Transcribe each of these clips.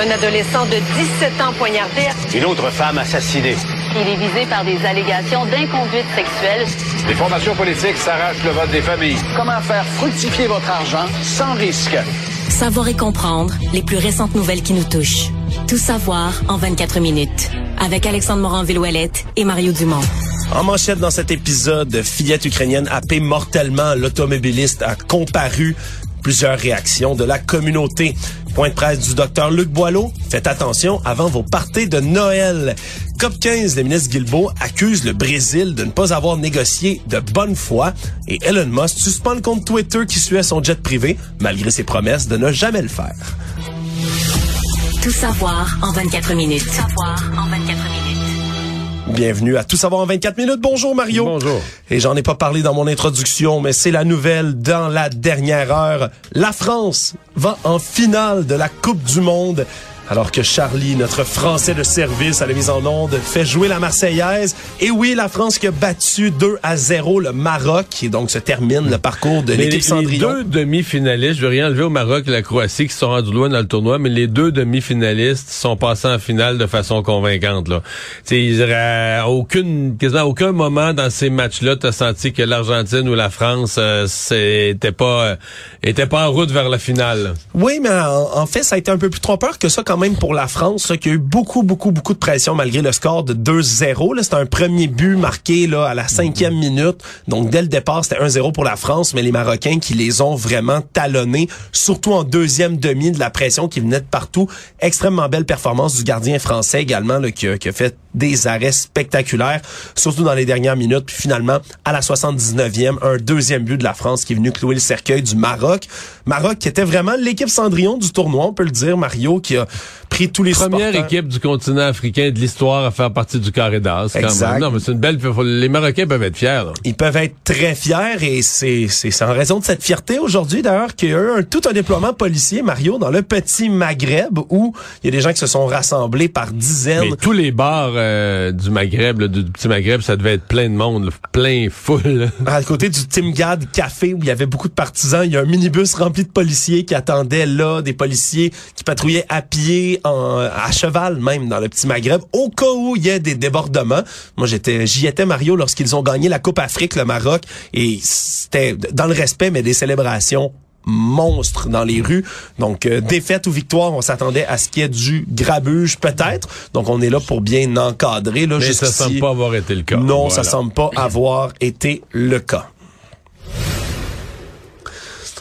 Un adolescent de 17 ans poignardé. Une autre femme assassinée. Il est visé par des allégations d'inconduite sexuelle. Les formations politiques s'arrachent le vote des familles. Comment faire fructifier votre argent sans risque? Savoir et comprendre les plus récentes nouvelles qui nous touchent. Tout savoir en 24 minutes. Avec Alexandre Morin-Villouellette et Mario Dumont. En manchette dans cet épisode, fillette ukrainienne happée mortellement, l'automobiliste a comparu plusieurs réactions de la communauté. Point de presse du docteur Luc Boileau. Faites attention avant vos parties de Noël. COP 15, le ministre Guilbeault accuse le Brésil de ne pas avoir négocié de bonne foi et Elon Musk suspend le compte Twitter qui suit son jet privé malgré ses promesses de ne jamais le faire. Tout savoir en 24 minutes. Tout savoir en 24 minutes. Bienvenue à Tout savoir en 24 minutes. Bonjour Mario. Bonjour. Et j'en ai pas parlé dans mon introduction, mais c'est la nouvelle dans la dernière heure. La France va en finale de la Coupe du Monde. Alors que Charlie, notre Français de service à la mise en onde, fait jouer la Marseillaise. Et oui, la France qui a battu 2 à 0 le Maroc. Et donc se termine le parcours de l'équipe les, les Cendrillon. deux demi-finalistes, je veux rien enlever au Maroc et la Croatie qui sont rendus loin dans le tournoi, mais les deux demi-finalistes sont passés en finale de façon convaincante. Là. T'sais, il y aurait à aucune, quasiment à aucun moment dans ces matchs-là, t'as senti que l'Argentine ou la France euh, c'était pas euh, était pas en route vers la finale. Oui, mais en, en fait, ça a été un peu plus trompeur que ça quand même pour la France, qui a eu beaucoup, beaucoup, beaucoup de pression malgré le score de 2-0. Là, C'était un premier but marqué là à la cinquième minute. Donc, dès le départ, c'était 1-0 pour la France, mais les Marocains qui les ont vraiment talonnés, surtout en deuxième demi de la pression qui venait de partout. Extrêmement belle performance du gardien français également, là, qui, a, qui a fait des arrêts spectaculaires, surtout dans les dernières minutes. Puis finalement, à la 79e, un deuxième but de la France qui est venu clouer le cercueil du Maroc. Maroc qui était vraiment l'équipe Cendrillon du tournoi, on peut le dire, Mario, qui a pris tous les Première équipe du continent africain de l'histoire à faire partie du carré d'as. Non, mais c'est une belle. Les Marocains peuvent être fiers. là. Ils peuvent être très fiers et c'est c'est en raison de cette fierté aujourd'hui d'ailleurs qu'il y a eu un, tout un déploiement policier Mario dans le petit Maghreb où il y a des gens qui se sont rassemblés par dizaines. Mais tous les bars euh, du Maghreb, là, du petit Maghreb, ça devait être plein de monde, là, plein foule. À côté du Timgad Café où il y avait beaucoup de partisans, il y a un minibus rempli de policiers qui attendaient là, des policiers qui patrouillaient à pied, en, à cheval même dans le petit Maghreb, au cas où il y ait des débordements. Moi, j'étais, j'y étais Mario lorsqu'ils ont gagné la Coupe Afrique, le Maroc, et c'était dans le respect, mais des célébrations monstres dans les rues. Donc, euh, défaite ou victoire, on s'attendait à ce qu'il y ait du grabuge peut-être. Donc, on est là pour bien encadrer. Là, Mais ça semble pas avoir été le cas. Non, Voilà. ça semble pas avoir été le cas.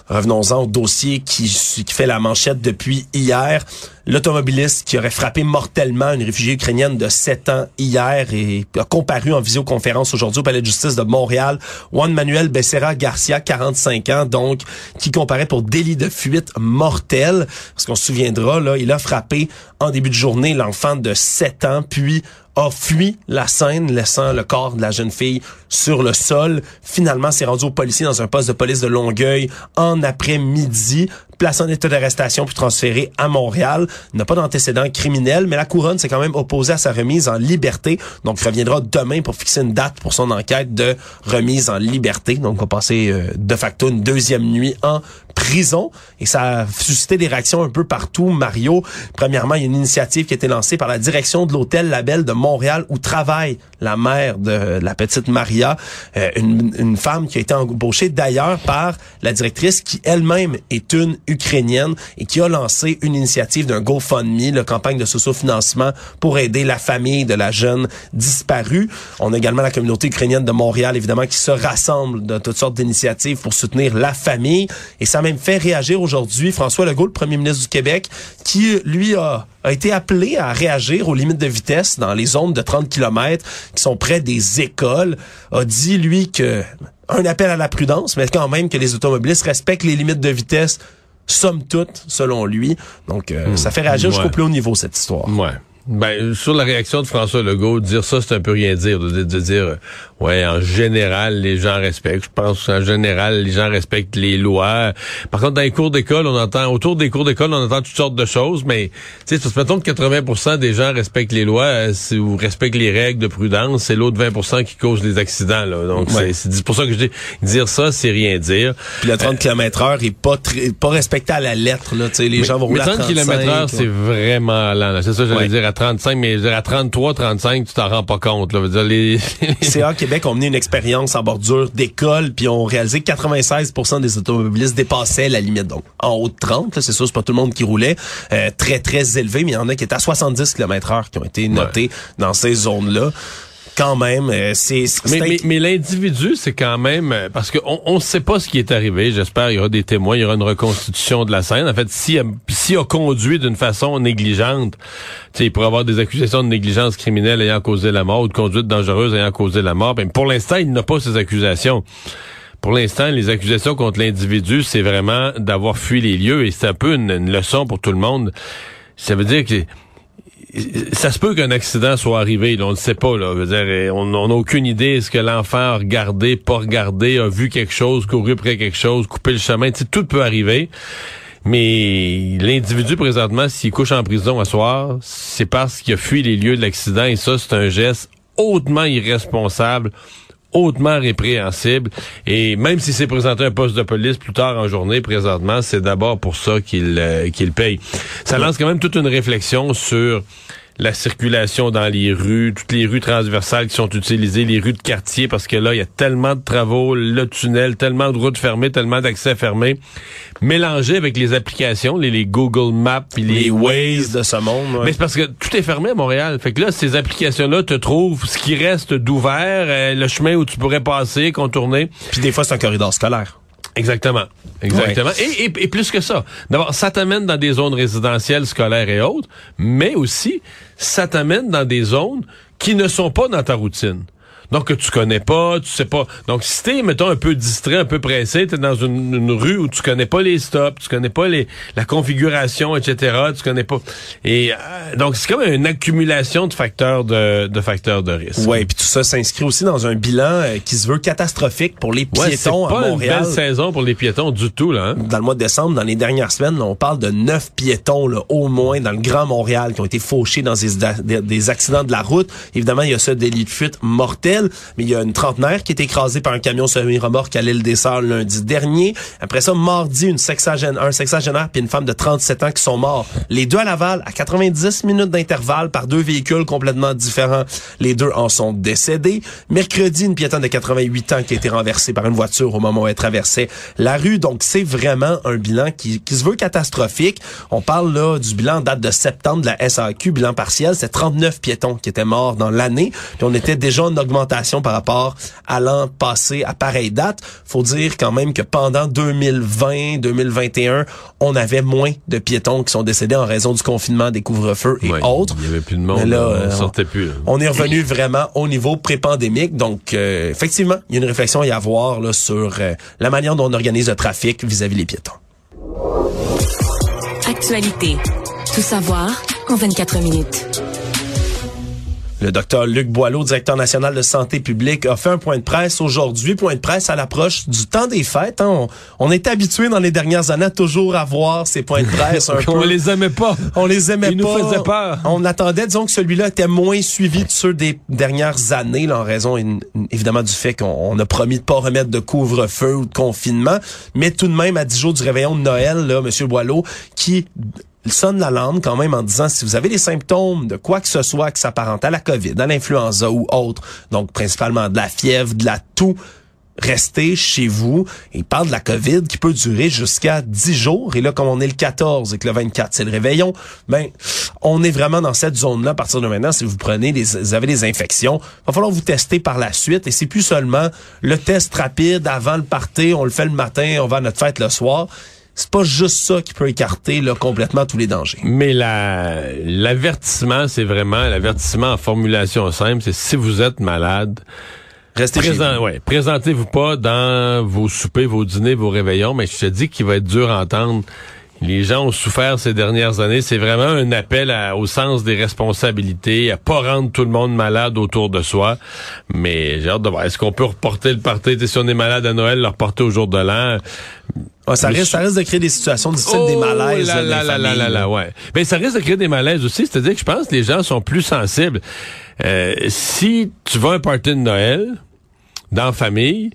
Revenons-en au dossier qui, qui fait la manchette depuis hier. L'automobiliste qui aurait frappé mortellement une réfugiée ukrainienne de 7 ans hier et a comparu en visioconférence aujourd'hui au Palais de justice de Montréal. Juan Manuel Becerra Garcia, 45 ans, donc, qui comparait pour délit de fuite mortel. Parce qu'on se souviendra, là, il a frappé en début de journée l'enfant de 7 ans, puis a fui la scène, laissant le corps de la jeune fille sur le sol. Finalement, s'est rendu au policier dans un poste de police de Longueuil en après-midi, placé en état d'arrestation puis transféré à Montréal. N'a pas d'antécédent criminel, mais la couronne s'est quand même opposée à sa remise en liberté. Donc, reviendra demain pour fixer une date pour son enquête de remise en liberté. Donc, on va passer euh, de facto une deuxième nuit en prison. Et ça a suscité des réactions un peu partout, Mario. Premièrement, il y a une initiative qui a été lancée par la direction de l'hôtel Label de Montréal où travaille la mère de la petite Maria, euh, une, femme qui a été embauchée d'ailleurs par la directrice qui elle-même est une Ukrainienne et qui a lancé une initiative d'un GoFundMe, la campagne de socio-financement pour aider la famille de la jeune disparue. On a également la communauté ukrainienne de Montréal, évidemment, qui se rassemble de toutes sortes d'initiatives pour soutenir la famille. Et ça même fait réagir aujourd'hui François Legault, le premier ministre du Québec, qui, lui, a a été appelé à réagir aux limites de vitesse dans les zones de 30 km qui sont près des écoles, a dit, lui, que un appel à la prudence, mais quand même que les automobilistes respectent les limites de vitesse, somme toute, selon lui. Donc, euh, ça fait réagir jusqu'au plus haut niveau, cette histoire. Ouais. Ben, sur la réaction de François Legault, dire ça, c'est un peu rien dire. De, de dire, euh, ouais, en général, les gens respectent. Je pense qu'en général, les gens respectent les lois. Par contre, dans les cours d'école, on entend, autour des cours d'école, on entend toutes sortes de choses, mais, tu sais, mettons que 80% des gens respectent les lois, euh, ou respectent les règles de prudence, c'est l'autre 20% qui cause les accidents, là. Donc, c'est pour ça que je dis, dire ça, c'est rien dire. Puis le 30 km heure est pas très, pas respecté à la lettre, là. Tu sais, les gens vont rouler mais 30 km heure, c'est vraiment lent, C'est ça, j'allais dire, à 35, mais à 33, 35, tu t'en rends pas compte. Là. Dire, les... CA Québec ont mené une expérience en bordure d'école, puis ont réalisé que 96% des automobilistes dépassaient la limite. Donc, en haut de 30, c'est sûr, c'est pas tout le monde qui roulait. Euh, très, très élevé, mais il y en a qui étaient à 70 km heure qui ont été notés dans ces zones-là quand même, euh, c'est... Mais, mais, l'individu, c'est quand même... Euh, parce qu'on on sait pas ce qui est arrivé. J'espère il y aura des témoins, il y aura une reconstitution de la scène. En fait, s'il si a conduit d'une façon négligente, il pourrait avoir des accusations de négligence criminelle ayant causé la mort ou de conduite dangereuse ayant causé la mort. Ben, pour l'instant, il n'a pas ces accusations. Pour l'instant, les accusations contre l'individu, c'est vraiment d'avoir fui les lieux et c'est un peu une, une leçon pour tout le monde. Ça veut dire que ça se peut qu'un accident soit arrivé, on ne sait pas. Là. on n'a aucune idée. Est-ce que l'enfant a regardé, pas regardé, a vu quelque chose, couru près quelque chose, coupé le chemin. tout peut arriver. Mais l'individu, présentement, s'il couche en prison à soir, c'est parce qu'il a fui les lieux de l'accident. Et ça, c'est un geste hautement irresponsable hautement répréhensible. Et même si c'est présenté un poste de police plus tard en journée, présentement, c'est d'abord pour ça qu'il euh, qu'il paye. Ça lance quand même toute une réflexion sur la circulation dans les rues, toutes les rues transversales qui sont utilisées, les rues de quartier, parce que là, il y a tellement de travaux, le tunnel, tellement de routes fermées, tellement d'accès fermés, mélangés avec les applications, les, Google Maps, les, les Waze de ce monde. Mais c'est parce que tout est fermé à Montréal. Fait que là, ces applications-là te trouvent ce qui reste d'ouvert, euh, le chemin où tu pourrais passer, contourner. Puis des fois, c'est un corridor scolaire. Exactement. Exactement. Et, et, plus que ça. D'abord, ça t'amène dans des zones résidentielles, scolaires et autres, mais aussi, ça t'amène dans des zones qui ne sont pas dans ta routine donc que tu connais pas, tu sais pas. Donc si t'es mettons un peu distrait, un peu pressé, t'es dans une, rue où tu connais pas les stops, tu connais pas les la configuration, etc. Tu connais pas. Et euh, donc c'est comme une accumulation de facteurs de, de facteurs de risque. Ouais, puis tout ça s'inscrit aussi dans un bilan euh, qui se veut catastrophique pour les piétons ouais, pas à Montréal. Une belle saison pour les piétons du tout là. Hein? Dans le mois de décembre, dans les dernières semaines, on parle de neuf piétons là, au moins dans le Grand Montréal qui ont été fauchés dans des, des accidents de la route. Évidemment, il y a ce délit de fuite mortel mais il y a une trentenaire qui est écrasée par un camion semi-remorque à l'île des Sœurs lundi dernier. Après ça, mardi, une sexagénaire, un sexagénaire puis une femme de 37 ans qui sont morts. Les deux à Laval, à 90 minutes d'intervalle par deux véhicules complètement différents. Les deux en sont décédés. Mercredi, une piétonne de 88 ans qui a été renversée par une voiture au moment où elle traversait la rue. Donc, c'est vraiment un bilan qui, qui se veut catastrophique. On parle là du bilan date de septembre de la SAQ, bilan partiel. C'est 39 piétons qui étaient morts dans l'année. Puis on était déjà en augmentation par rapport à l'an passé à pareille date. Faut dire quand même que pendant 2020, 2021, on avait moins de piétons qui sont décédés en raison du confinement, des couvre-feux et autres. Il y avait plus de monde, là, on sortait plus. On est revenu vraiment au niveau pré-pandémique. Donc, euh, effectivement, il y a une réflexion à y avoir là, sur euh, la manière dont on organise le trafic vis-à-vis -vis les piétons. Actualité. Tout savoir en 24 minutes. Le docteur Luc Boileau, directeur national de santé publique, a fait un point de presse aujourd'hui, point de presse à l'approche du temps des fêtes. Hein. On, est habitué dans les dernières années à toujours avoir ces points de presse. Un on les aimait pas. On les aimait Ils pas. nous faisaient peur. On attendait, disons que celui-là était moins suivi de ceux des dernières années, là, en raison évidemment du fait qu'on a promis de pas remettre de couvre-feu ou de confinement. Mais tout de même, à 10 jours du réveillon de Noël, là, Monsieur Boileau, qui il sonne l'alarme quand même en disant si vous avez des symptômes de quoi que ce soit qui s'apparente à la COVID, à l'influenza ou autre, donc principalement de la fièvre, de la toux, restez chez vous. Il parle de la COVID qui peut durer jusqu'à 10 jours. Et là, comme on est le 14 et que le 24, c'est le réveillon, ben, on est vraiment dans cette zone-là à partir de maintenant. Si vous prenez des, vous avez des infections, va falloir vous tester par la suite. Et c'est plus seulement le test rapide avant le party, on le fait le matin, on va à notre fête le soir c'est pas juste ça qui peut écarter là, complètement tous les dangers. Mais la l'avertissement, c'est vraiment l'avertissement en formulation simple, c'est si vous êtes malade, Restez Présent, ouais, présentez-vous pas dans vos soupers, vos dîners, vos réveillons, mais je te dis qu'il va être dur à entendre les gens ont souffert ces dernières années. C'est vraiment un appel au sens des responsabilités, à pas rendre tout le monde malade autour de soi. Mais j'ai hâte de voir. Est-ce qu'on peut reporter le party? Si on est malade à Noël, le reporter au jour de l'an? ça, risque, ça risque de créer des situations difficiles, des Oh malaises. là, là, là, des là, là, ouais. Mais ça risque de créer des malaises aussi. C'est-à-dire que je pense que les gens sont plus sensibles. Euh, si tu vas à un party de Noël dans la famille,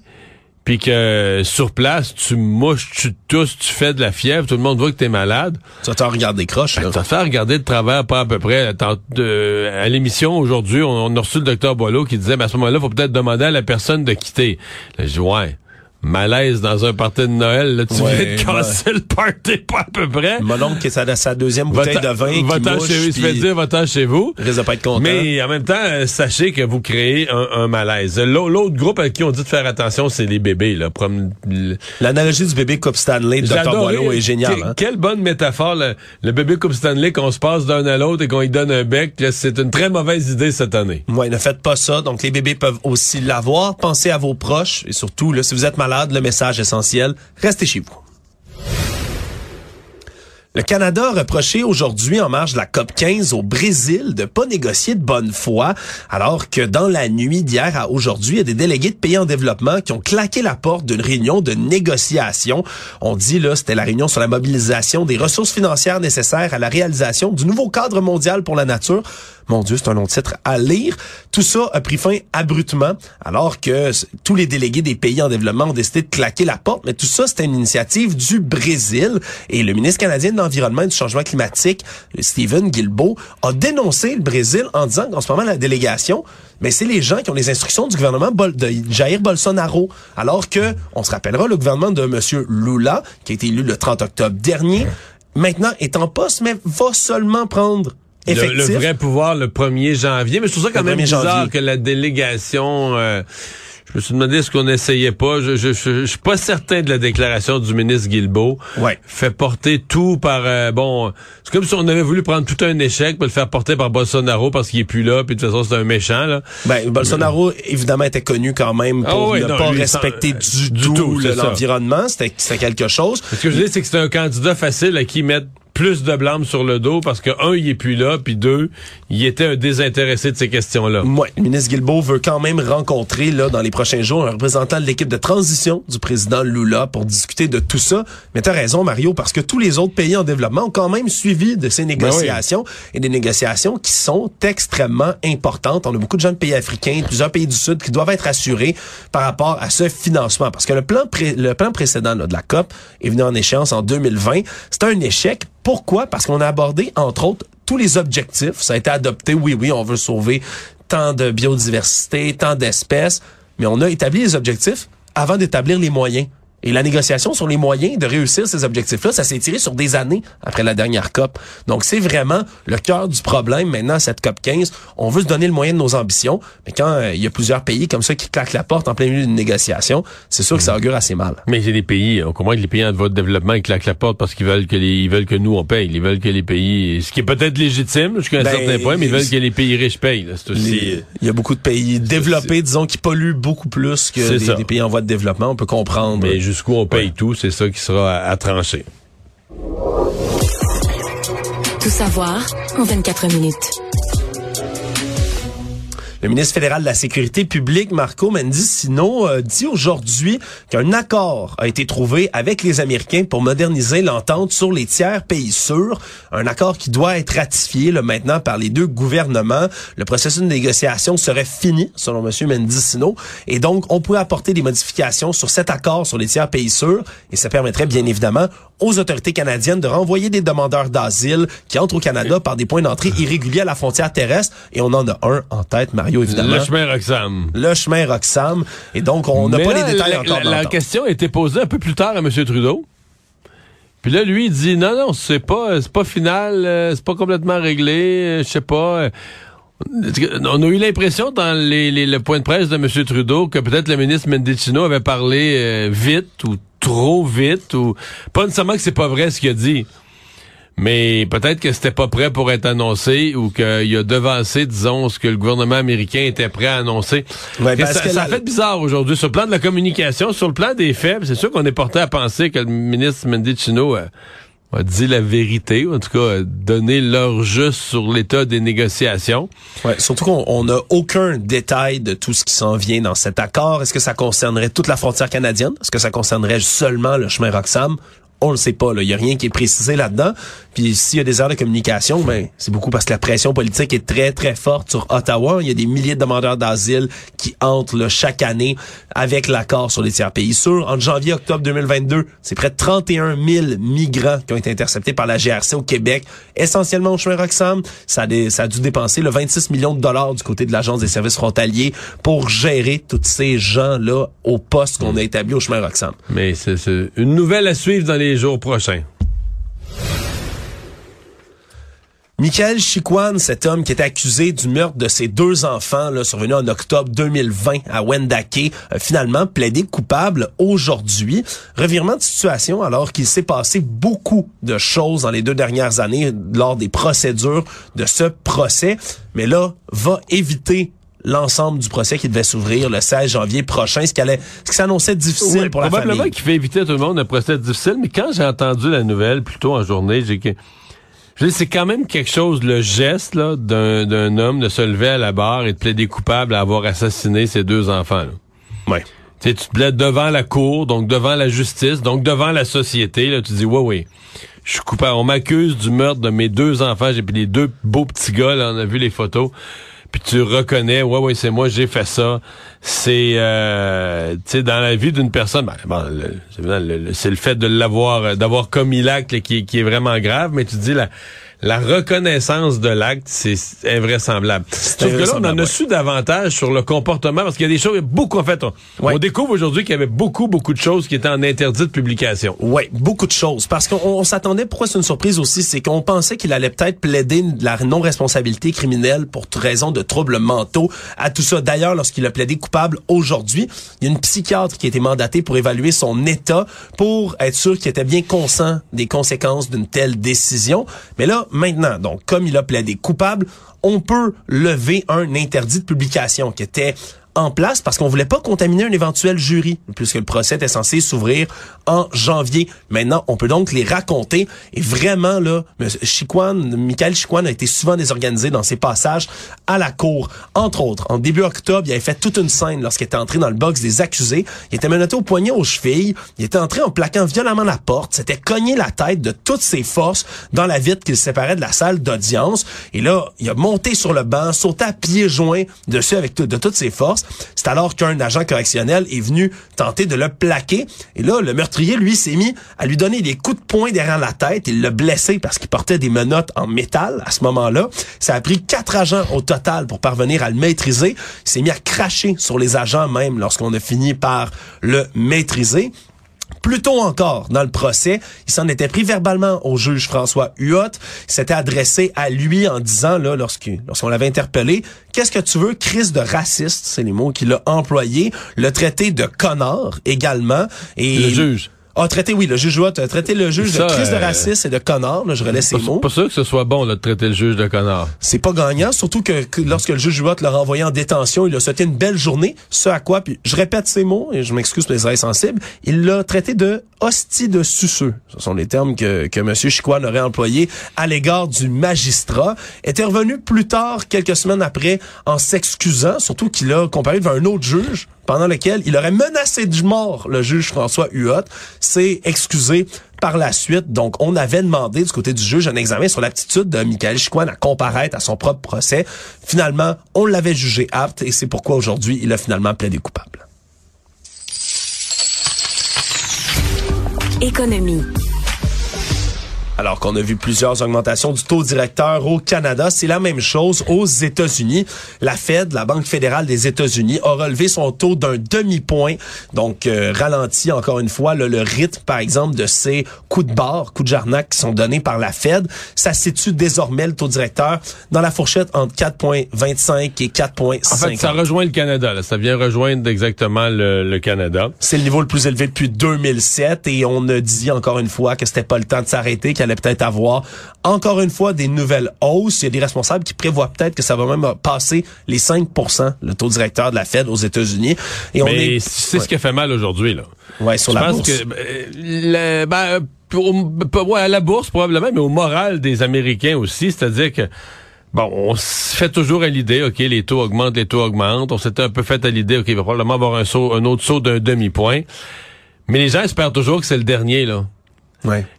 puis que sur place, tu mouches, tu tousses, tu fais de la fièvre, tout le monde voit que t'es malade. Tu vas t'en regarder croche, là. Tu vas te faire regarder de travers pas à peu près. De- à l'émission aujourd'hui, on, on a reçu le docteur Boileau qui disait, ben, à ce moment-là, faut peut-être demander à la personne de quitter. Là, je dis, ouais, malaise dans un party de Noël, là, tu Ouais, viens de casser le party pas à peu près. Mon oncle qui est sa, sa deuxième bouteille de vin qui Va-t'en mouche, chez, fait puis dire, va-t'en chez vous. risque de pas être content. Mais en même temps, euh, sachez que vous créez un, un malaise. L'au- L'autre groupe à qui on dit de faire attention, c'est les bébés. Là. L'analogie du bébé Coupe Stanley de Dr. Boileau est géniale. Hein. Quelle bonne métaphore, le, le bébé Coupe Stanley, qu'on se passe d'un à l'autre et qu'on lui donne un bec. C'est une très mauvaise idée cette année. Ouais, ne faites pas ça. Donc, les bébés peuvent aussi l'avoir. Pensez à vos proches et surtout, là, si vous êtes malade, le message essentiel, restez chez vous. Le Canada a reproché aujourd'hui, en marge de la COP 15 au Brésil, de pas négocier de bonne foi, alors que dans la nuit d'hier à aujourd'hui, il y a des délégués de pays en développement qui ont claqué la porte d'une réunion de négociation. On dit, là, c'était la réunion sur la mobilisation des ressources financières nécessaires à la réalisation du nouveau cadre mondial pour la nature. Mon Dieu, c'est un long titre à lire. Tout ça a pris fin abruptement, alors que tous les délégués des pays en développement ont décidé de claquer la porte. Mais tout ça, c'était une initiative du Brésil. Et le ministre canadien l'Environnement et du Changement climatique, Stephen Guilbeault, a dénoncé le Brésil en disant qu'en ce moment, la délégation, mais c'est les gens qui ont les instructions du gouvernement Bol- de Jair Bolsonaro. Alors que, on se rappellera, le gouvernement de M. Lula, qui a été élu le 30 octobre dernier, maintenant est en poste, mais va seulement prendre Le, effectif. le vrai pouvoir le 1er janvier. Mais je trouve ça quand Le même 1er bizarre janvier. que la délégation... euh, je me suis demandé ce qu'on essayait pas. Je, je, je, je suis pas certain de la déclaration du ministre Guilbeault. Ouais. Fait porter tout par... euh, bon, c'est comme si on avait voulu prendre tout un échec pour le faire porter par Bolsonaro parce qu'il est plus là, puis de toute façon c'est un méchant. Là. Ben, Bolsonaro, évidemment, était connu quand même Ah pour ne non, pas respecter sans- du, du tout, l'environnement. C'était c'était quelque chose. Ce que je dis, c'est que c'est un candidat facile à qui mettre plus de blâme sur le dos parce que, un, il est plus là, puis deux, il était un désintéressé de ces questions-là. Ouais, le ministre Guilbeault veut quand même rencontrer là dans les prochains jours un représentant de l'équipe de transition du président Lula pour discuter de tout ça. Mais t'as raison Mario parce que tous les autres pays en développement ont quand même suivi de ces négociations et des négociations qui sont extrêmement importantes. On a beaucoup de gens de pays africains, plusieurs pays du Sud qui doivent être assurés par rapport à ce financement parce que le plan pré- le plan précédent là, de la COP est venu en échéance en 2020. C'était un échec. Pourquoi? Parce qu'on a abordé entre autres tous les objectifs. Ça a été adopté. Oui, oui, on veut sauver tant de biodiversité, tant d'espèces, mais on a établi les objectifs avant d'établir les moyens. Et la négociation sur les moyens de réussir ces objectifs-là, ça s'est tiré sur des années après la dernière COP. Donc, c'est vraiment le cœur du problème maintenant, cette COP 15. On veut se donner le moyen de nos ambitions, mais quand euh, il y a plusieurs pays comme ça qui claquent la porte en plein milieu d'une négociation, c'est sûr que ça augure assez mal. Mais c'est des pays, on comprend que les pays en voie de développement ils claquent la porte parce qu'ils veulent que les, ils veulent que nous on paye, ils veulent que les pays, ce qui est peut-être légitime jusqu'à un Ben, certain point, mais ils veulent que les pays riches payent. là. C'est aussi. Il y a beaucoup de pays développés, disons, qui polluent beaucoup plus que des, pays en voie de développement. On peut comprendre. Mais jusqu'où on paye tout, c'est ça qui sera à, à trancher. Tout savoir en 24 minutes. Le ministre fédéral de la Sécurité publique, Marco Mendicino, euh, dit aujourd'hui qu'un accord a été trouvé avec les Américains pour moderniser l'entente sur les tiers pays sûrs. Un accord qui doit être ratifié là, maintenant par les deux gouvernements. Le processus de négociation serait fini, selon M. Mendicino. Et donc, on pourrait apporter des modifications sur cet accord sur les tiers pays sûrs. Et ça permettrait bien évidemment aux autorités canadiennes de renvoyer des demandeurs d'asile qui entrent au Canada par des points d'entrée irréguliers à la frontière terrestre. Et on en a un en tête, Mario, évidemment. Le chemin Roxham. Le chemin Roxham. Et donc, on n'a pas là, les détails la, encore. La, question a été posée un peu plus tard à M. Trudeau. Puis là, lui, il dit non, non, c'est pas, c'est pas final, euh, c'est pas complètement réglé, euh, je sais pas. euh, On a eu l'impression dans les, les- le point de presse de M. Trudeau que peut-être le ministre Mendicino avait parlé euh, vite ou trop vite ou pas nécessairement que c'est pas vrai ce qu'il a dit. Mais peut-être que c'était pas prêt pour être annoncé ou qu'il a devancé, disons, ce que le gouvernement américain était prêt à annoncer. Ouais, parce ça, que ça la- fait bizarre aujourd'hui. Sur le plan de la communication, sur le plan des faits, c'est sûr qu'on est porté à penser que le ministre Mendicino euh, dit la vérité, en tout cas donné leur juste sur l'état des négociations. Ouais, surtout qu'on n'a aucun détail de tout ce qui s'en vient dans cet accord. Est-ce que ça concernerait toute la frontière canadienne? Est-ce que ça concernerait seulement le chemin Roxham? On le sait pas. Il y a rien qui est précisé là-dedans. Puis s'il y a des erreurs de communication, ben c'est beaucoup parce que la pression politique est très très forte sur Ottawa. Il y a des milliers de demandeurs d'asile qui entrent là, chaque année avec l'accord sur les tiers pays sûrs. En janvier octobre 2022, c'est près de 31 000 migrants qui ont été interceptés par la GRC au Québec, essentiellement au chemin Roxham. Ça a, dû dépenser le 26 millions de dollars du côté de l'agence des services frontaliers pour gérer tous ces gens là au poste qu'on a établi au chemin Roxham. Mais c'est une nouvelle à suivre dans les jours. Michael Chiquan, cet homme qui était accusé du meurtre de ses deux enfants, là, survenu en octobre 2020 à Wendake, a finalement plaidé coupable aujourd'hui. Revirement de situation alors qu'il s'est passé beaucoup de choses dans les deux dernières années lors des procédures de ce procès. Mais là, va éviter l'ensemble du procès qui devait s'ouvrir le 16 janvier prochain, ce qui allait, ce qui s'annonçait difficile Oui, pour la famille. Probablement qu'il fait éviter à tout le monde un procès difficile, mais quand j'ai entendu la nouvelle, plutôt en journée, j'ai que c'est quand même quelque chose, le geste là, d'un, d'un homme de se lever à la barre et de plaider coupable à avoir assassiné ses deux enfants. Là. Ouais. Tu sais, tu te plaides devant la cour, donc devant la justice, donc devant la société. Là, tu dis, ouais, oui, je suis coupable. On m'accuse du meurtre de mes deux enfants. J'ai pris les deux beaux petits gars, là, on a vu les photos. Puis tu reconnais, ouais, ouais, c'est moi, j'ai fait ça. C'est, euh, tu sais, dans la vie d'une personne, ben, bon, c'est le, fait de l'avoir, euh, d'avoir commis l'acte qui, qui est vraiment grave, mais tu dis la, la reconnaissance de l'acte, c'est invraisemblable. Sauf que là, on en a ouais. su davantage sur le comportement, parce qu'il y a des choses, beaucoup, en fait, on, Ouais. on découvre aujourd'hui qu'il y avait beaucoup, beaucoup de choses qui étaient en interdit de publication. Ouais, beaucoup de choses. Parce qu'on on s'attendait, pourquoi c'est une surprise aussi, c'est qu'on pensait qu'il allait peut-être plaider de la non-responsabilité criminelle pour raison de troubles mentaux à tout ça. D'ailleurs, lorsqu'il a plaidé coupable aujourd'hui, il y a une psychiatre qui a été mandatée pour évaluer son état, pour être sûr qu'il était bien conscient des conséquences d'une telle décision. Mais là, maintenant, donc, comme il a plaidé coupable, on peut lever un interdit de publication qui était en place parce qu'on voulait pas contaminer un éventuel jury, puisque le procès était censé s'ouvrir en janvier. Maintenant, on peut donc les raconter. Et vraiment, là, Chiquan, Michael Chiquan a été souvent désorganisé dans ses passages à la cour. Entre autres, en début octobre, il avait fait toute une scène lorsqu'il était entré dans le box des accusés. Il était menotté au poignet aux chevilles. Il était entré en plaquant violemment la porte. S'était cogné la tête de toutes ses forces dans la vitre qui le séparait de la salle d'audience. Et là, il a monté sur le banc, sauté à pieds joints dessus avec de toutes ses forces. C'est alors qu'un agent correctionnel est venu tenter de le plaquer. Et là, le meurtrier, lui, s'est mis à lui donner des coups de poing derrière la tête. Il l'a blessé parce qu'il portait des menottes en métal à ce moment-là. Ça a pris quatre agents au total pour parvenir à le maîtriser. Il s'est mis à cracher sur les agents même lorsqu'on a fini par le maîtriser. Plus tôt encore dans le procès, il s'en était pris verbalement au juge François Huot. Il s'était adressé à lui en disant, là, lorsqu'on l'avait interpellé, qu'est-ce que tu veux, crise de raciste, c'est les mots qu'il a employés, le traité de connard également. Et Le juge. A traité, oui, le juge a traité le juge Ça, de crise de euh, raciste et de connard, là, je relais ces mots. pas sûr que ce soit bon là, de traiter le juge de connard. C'est pas gagnant, surtout que, que lorsque le juge Huot l'a renvoyé en détention, il a souhaité une belle journée, ce à quoi, puis je répète ces mots, et je m'excuse pour les oreilles sensibles, il l'a traité de hostie de suceux. Ce sont les termes que, que M. Chicoine aurait employés à l'égard du magistrat. Était revenu plus tard, quelques semaines après, en s'excusant, surtout qu'il a comparé devant un autre juge, pendant lequel il aurait menacé de mort le juge François Huot, s'est excusé par la suite. Donc, on avait demandé du côté du juge un examen sur l'aptitude de Michael Chicoine à comparaître à son propre procès. Finalement, on l'avait jugé apte et c'est pourquoi aujourd'hui, il a finalement plaidé coupable. Économie. Alors qu'on a vu plusieurs augmentations du taux directeur au Canada, c'est la même chose aux États-Unis. La Fed, la Banque fédérale des États-Unis, a relevé son taux d'un demi-point, donc euh, ralenti encore une fois le, le rythme, par exemple, de ces coups de barre, coups de jarnac qui sont donnés par la Fed. Ça situe désormais le taux directeur dans la fourchette entre 4,25 et 4,50. En fait, ça rejoint le Canada. Là. Ça vient rejoindre exactement le, le Canada. C'est le niveau le plus élevé depuis 2007 et on a dit encore une fois que c'était pas le temps de s'arrêter, qu'il allait peut-être avoir encore une fois des nouvelles hausses. Il y a des responsables qui prévoient peut-être que ça va même passer les 5 le taux directeur de la Fed aux États-unis. Et on Mais est c'est ce qui a fait mal aujourd'hui. là. ouais, sur Je la pense bourse. que euh, le- ben, euh, ouais, à la bourse probablement, mais au moral des Américains aussi, c'est-à-dire que Bon, on se fait toujours à l'idée, OK, les taux augmentent, les taux augmentent. On s'était un peu fait à l'idée, OK, il va probablement avoir un, saut, un autre saut d'un demi-point. Mais les gens espèrent toujours que c'est le dernier, là.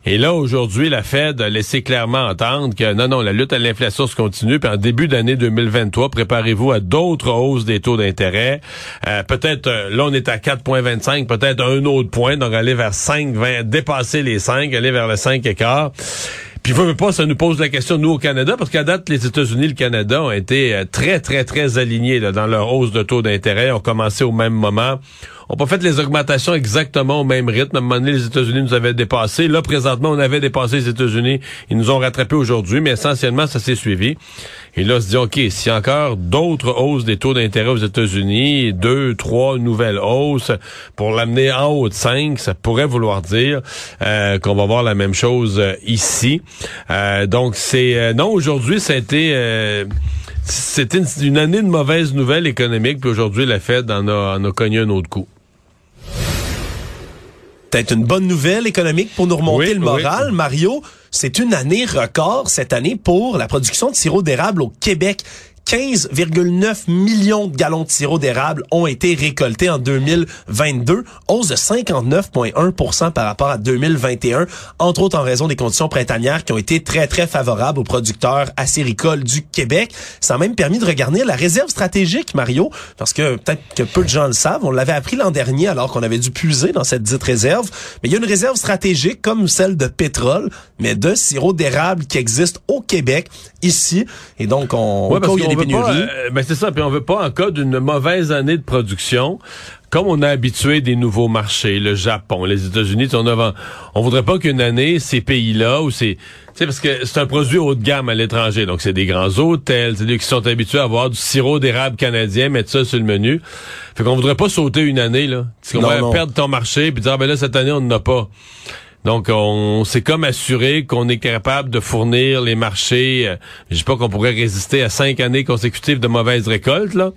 Et là, aujourd'hui, la Fed a laissé clairement entendre que non, non, la lutte à l'inflation se continue. Puis en début d'année 2023, préparez-vous à d'autres hausses des taux d'intérêt. Euh, peut-être, euh, là, on est à 4,25, peut-être un autre point, donc aller vers 5, 20, dépasser les 5, aller vers le 5 écart. Puis veut pas, ça nous pose la question, nous, au Canada, parce qu'à date, les États-Unis et le Canada ont été euh, très, très, très alignés dans leur hausse de taux d'intérêt, ont commencé au même moment on pas fait les augmentations exactement au même rythme. À un moment donné, les États-Unis nous avaient dépassé. Là, présentement, on avait dépassé les États-Unis. Ils nous ont rattrapés aujourd'hui, mais essentiellement, ça s'est suivi. Et là, on se dit, OK, s'il y a encore d'autres hausses des taux d'intérêt aux États-Unis, deux, trois nouvelles hausses pour l'amener en haut de 5, ça pourrait vouloir dire euh, qu'on va voir la même chose euh, ici. Euh, donc, c'est... non, aujourd'hui, ça a été c'était une, année de mauvaises nouvelles économiques, puis aujourd'hui, la Fed en a, en a cogné un autre coup peut-être une bonne nouvelle économique pour nous remonter le moral. Mario, c'est une année record cette année pour la production de sirop d'érable au Québec. 15,9 millions de gallons de sirop d'érable ont été récoltés en 2022, hausse de 59,1 par rapport à 2021, entre autres en raison des conditions printanières qui ont été très, très favorables aux producteurs acéricoles du Québec. Ça a même permis de regarder la réserve stratégique, Mario, parce que peut-être que peu de gens le savent, on l'avait appris l'an dernier alors qu'on avait dû puiser dans cette dite réserve, mais il y a une réserve stratégique comme celle de pétrole, mais de sirop d'érable qui existe au Québec, ici, et donc on... Euh, ben c'est ça, puis on veut pas en cas d'une mauvaise année de production comme on a habitué des nouveaux marchés, le Japon, les États-Unis, on ne on voudrait pas qu'une année ces pays-là où c'est tu parce que c'est un produit haut de gamme à l'étranger, donc c'est des grands hôtels, c'est des qui sont habitués à avoir du sirop d'érable canadien, mettre ça sur le menu. Fait qu'on voudrait pas sauter une année là, qu'on va perdre ton marché puis dire ah, ben là cette année on n'en a pas. Donc, on s'est comme assuré qu'on est capable de fournir les marchés. Euh, je sais pas qu'on pourrait résister à cinq années consécutives de mauvaises récoltes, là.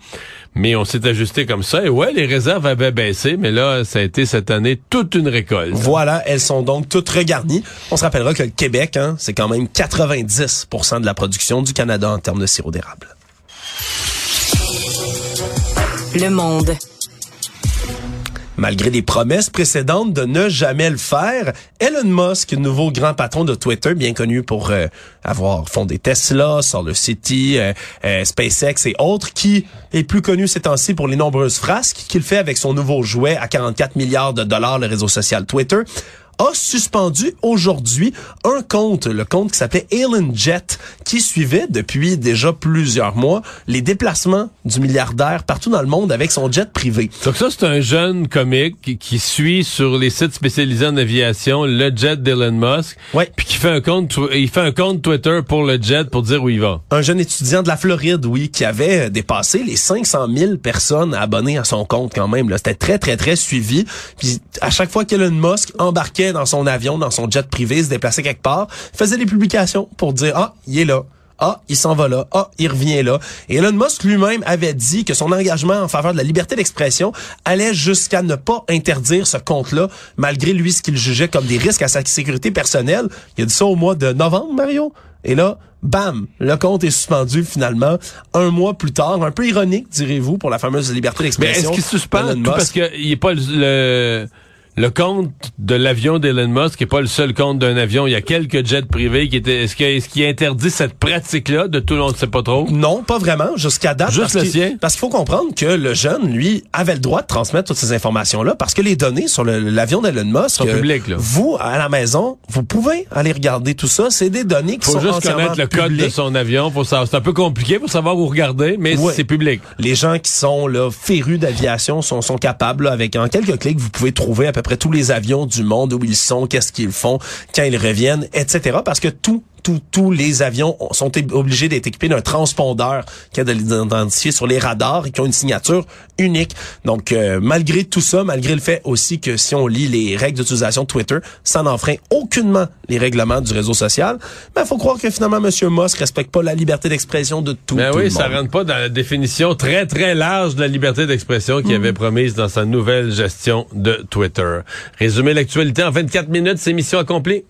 Mais on s'est ajusté comme ça. Et ouais, les réserves avaient baissé, mais là, ça a été cette année toute une récolte. Voilà, elles sont donc toutes regarnies. On se rappellera que le Québec, hein, c'est quand même 90% de la production du Canada en termes de sirop d'érable. Le monde. Malgré les promesses précédentes de ne jamais le faire, Elon Musk, nouveau grand patron de Twitter, bien connu pour euh, avoir fondé Tesla, Solar City, euh, euh, SpaceX et autres, qui est plus connu ces temps-ci pour les nombreuses frasques qu'il fait avec son nouveau jouet à 44 milliards de dollars, le réseau social Twitter, a suspendu aujourd'hui un compte, le compte qui s'appelait Elon Jet, qui suivait depuis déjà plusieurs mois les déplacements du milliardaire partout dans le monde avec son jet privé. Donc ça, c'est un jeune comique qui, suit sur les sites spécialisés en aviation le jet d'Elon Musk. Ouais. Puis qui fait un compte, il fait un compte Twitter pour le jet pour dire où il va. Un jeune étudiant de la Floride, oui, qui avait dépassé les 500 000 personnes abonnées à son compte quand même. C'était très, très, très suivi. Puis à chaque fois qu'Elon Musk embarquait dans son avion, dans son jet privé, se déplaçait quelque part, faisait des publications pour dire, ah, il est là. Ah, il s'en va là. Ah, il revient là. Et Elon Musk lui-même avait dit que son engagement en faveur de la liberté d'expression allait jusqu'à ne pas interdire ce compte-là, malgré lui ce qu'il jugeait comme des risques à sa sécurité personnelle. Il a dit ça au mois de novembre, Mario. Et là, bam, le compte est suspendu finalement un mois plus tard. Un peu ironique, direz-vous, pour la fameuse liberté d'expression. Mais est-ce qu'il suspend parce qu'il n'est pas le le compte de l'avion d'Elon Musk n'est pas le seul compte d'un avion. Il y a quelques jets privés qui étaient. Est-ce ce qui interdit cette pratique-là de tout le monde ne sait pas trop? Non, pas vraiment. Jusqu'à date. Juste le sien? Parce qu'il faut comprendre que le jeune, lui, avait le droit de transmettre toutes ces informations-là parce que les données sur l'avion d'Elon Musk. Sont publiques, là. Vous, à la maison, vous pouvez aller regarder tout ça. C'est des données qui faut sont juste connaître le code de son avion. Faut C'est un peu compliqué pour savoir où regarder, mais c'est public. Les gens qui sont là, férus d'aviation sont, sont capables, avec en quelques clics, vous pouvez trouver à peu près tous les avions du monde, où ils sont, qu'est-ce qu'ils font, quand ils reviennent, etc. Parce que tout tous les avions sont obligés d'être équipés d'un transpondeur qui a de l'identifier sur les radars et qui ont une signature unique. Donc, euh, malgré tout ça, malgré le fait aussi que si on lit les règles d'utilisation de Twitter, ça n'enfreint aucunement les règlements du réseau social. Mais il faut croire que finalement, M. Musk respecte pas la liberté d'expression de tout, ben tout oui, le ça monde. rentre pas dans la définition très, très large de la liberté d'expression qu'il Mm. avait promise dans sa nouvelle gestion de Twitter. Résumer l'actualité en 24 minutes, c'est mission accomplie.